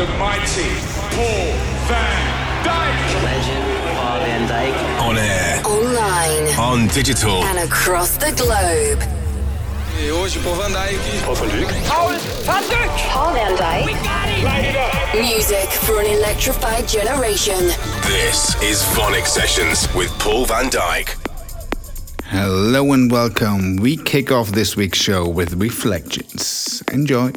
the mighty Paul van Dyk. Legend Paul van Dyk. On air, Online on digital, and across the globe. E hoje, Paul van Dyk. Paul van Dyk. Music for an electrified generation. this is VONYC Sessions with Paul van Dyk. Hello and welcome. We kick off this week's show with Reflections. Enjoy.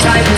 Type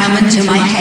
come into my head.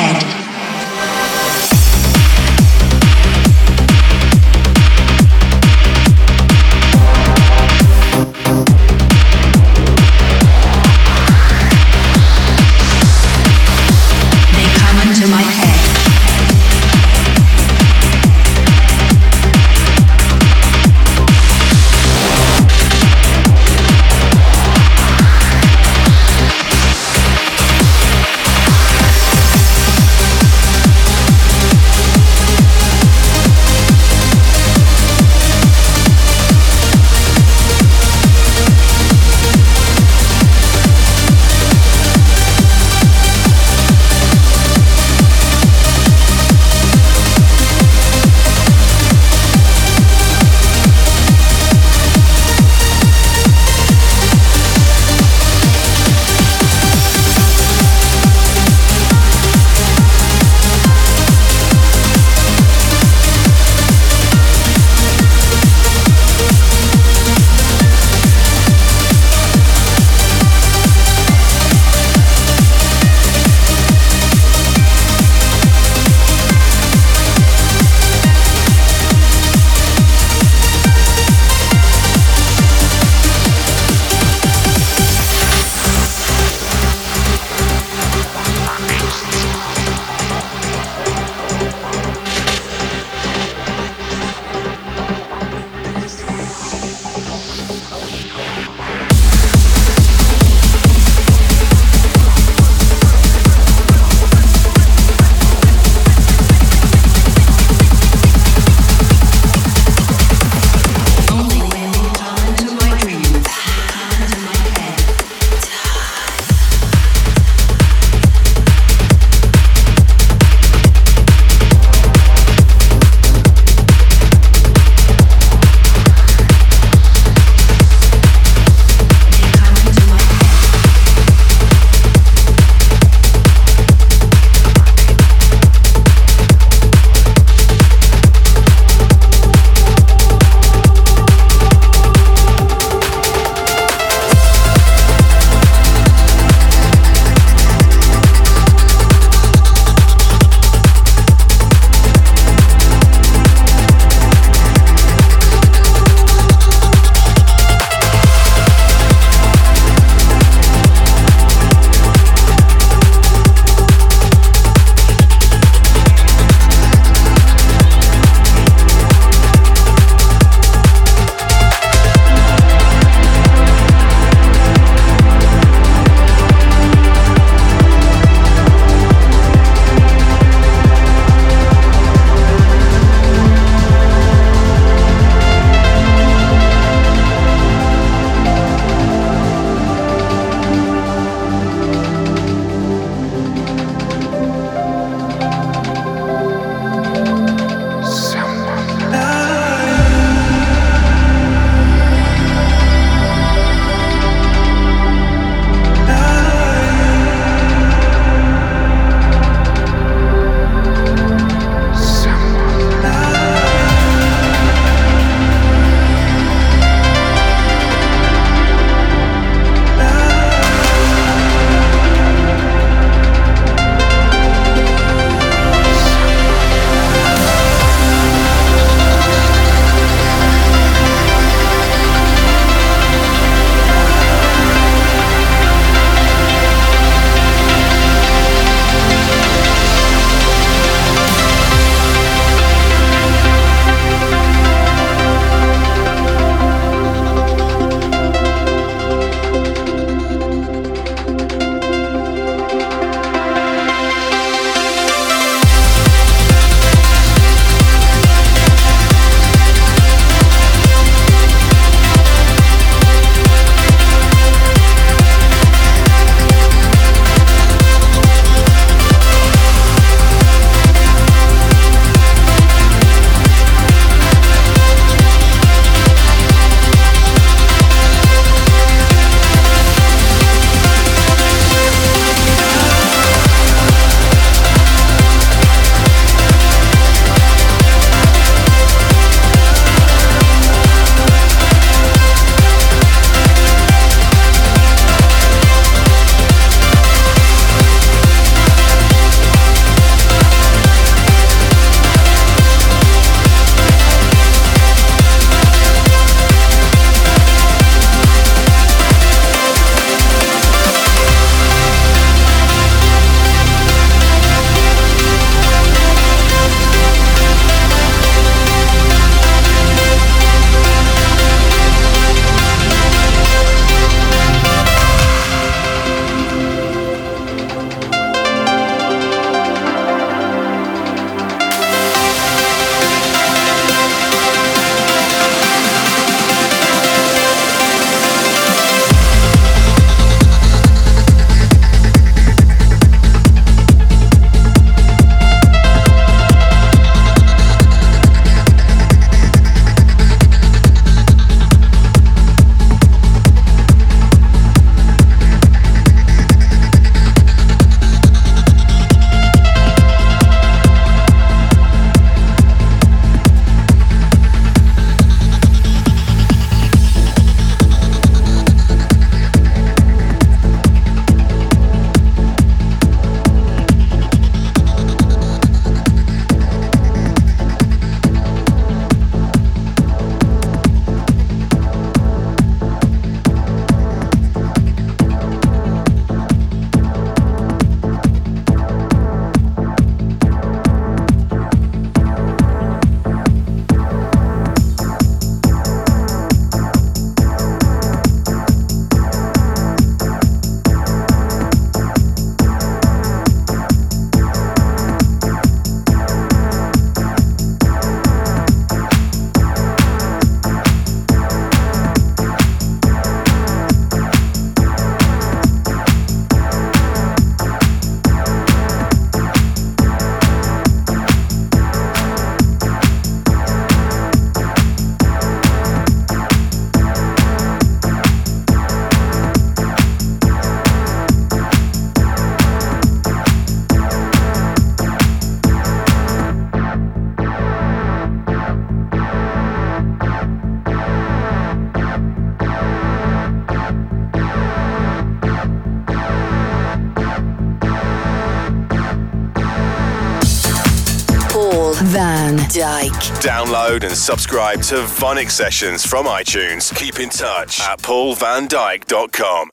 Download and subscribe to VONYC Sessions from iTunes. Keep in touch at paulvandyk.com.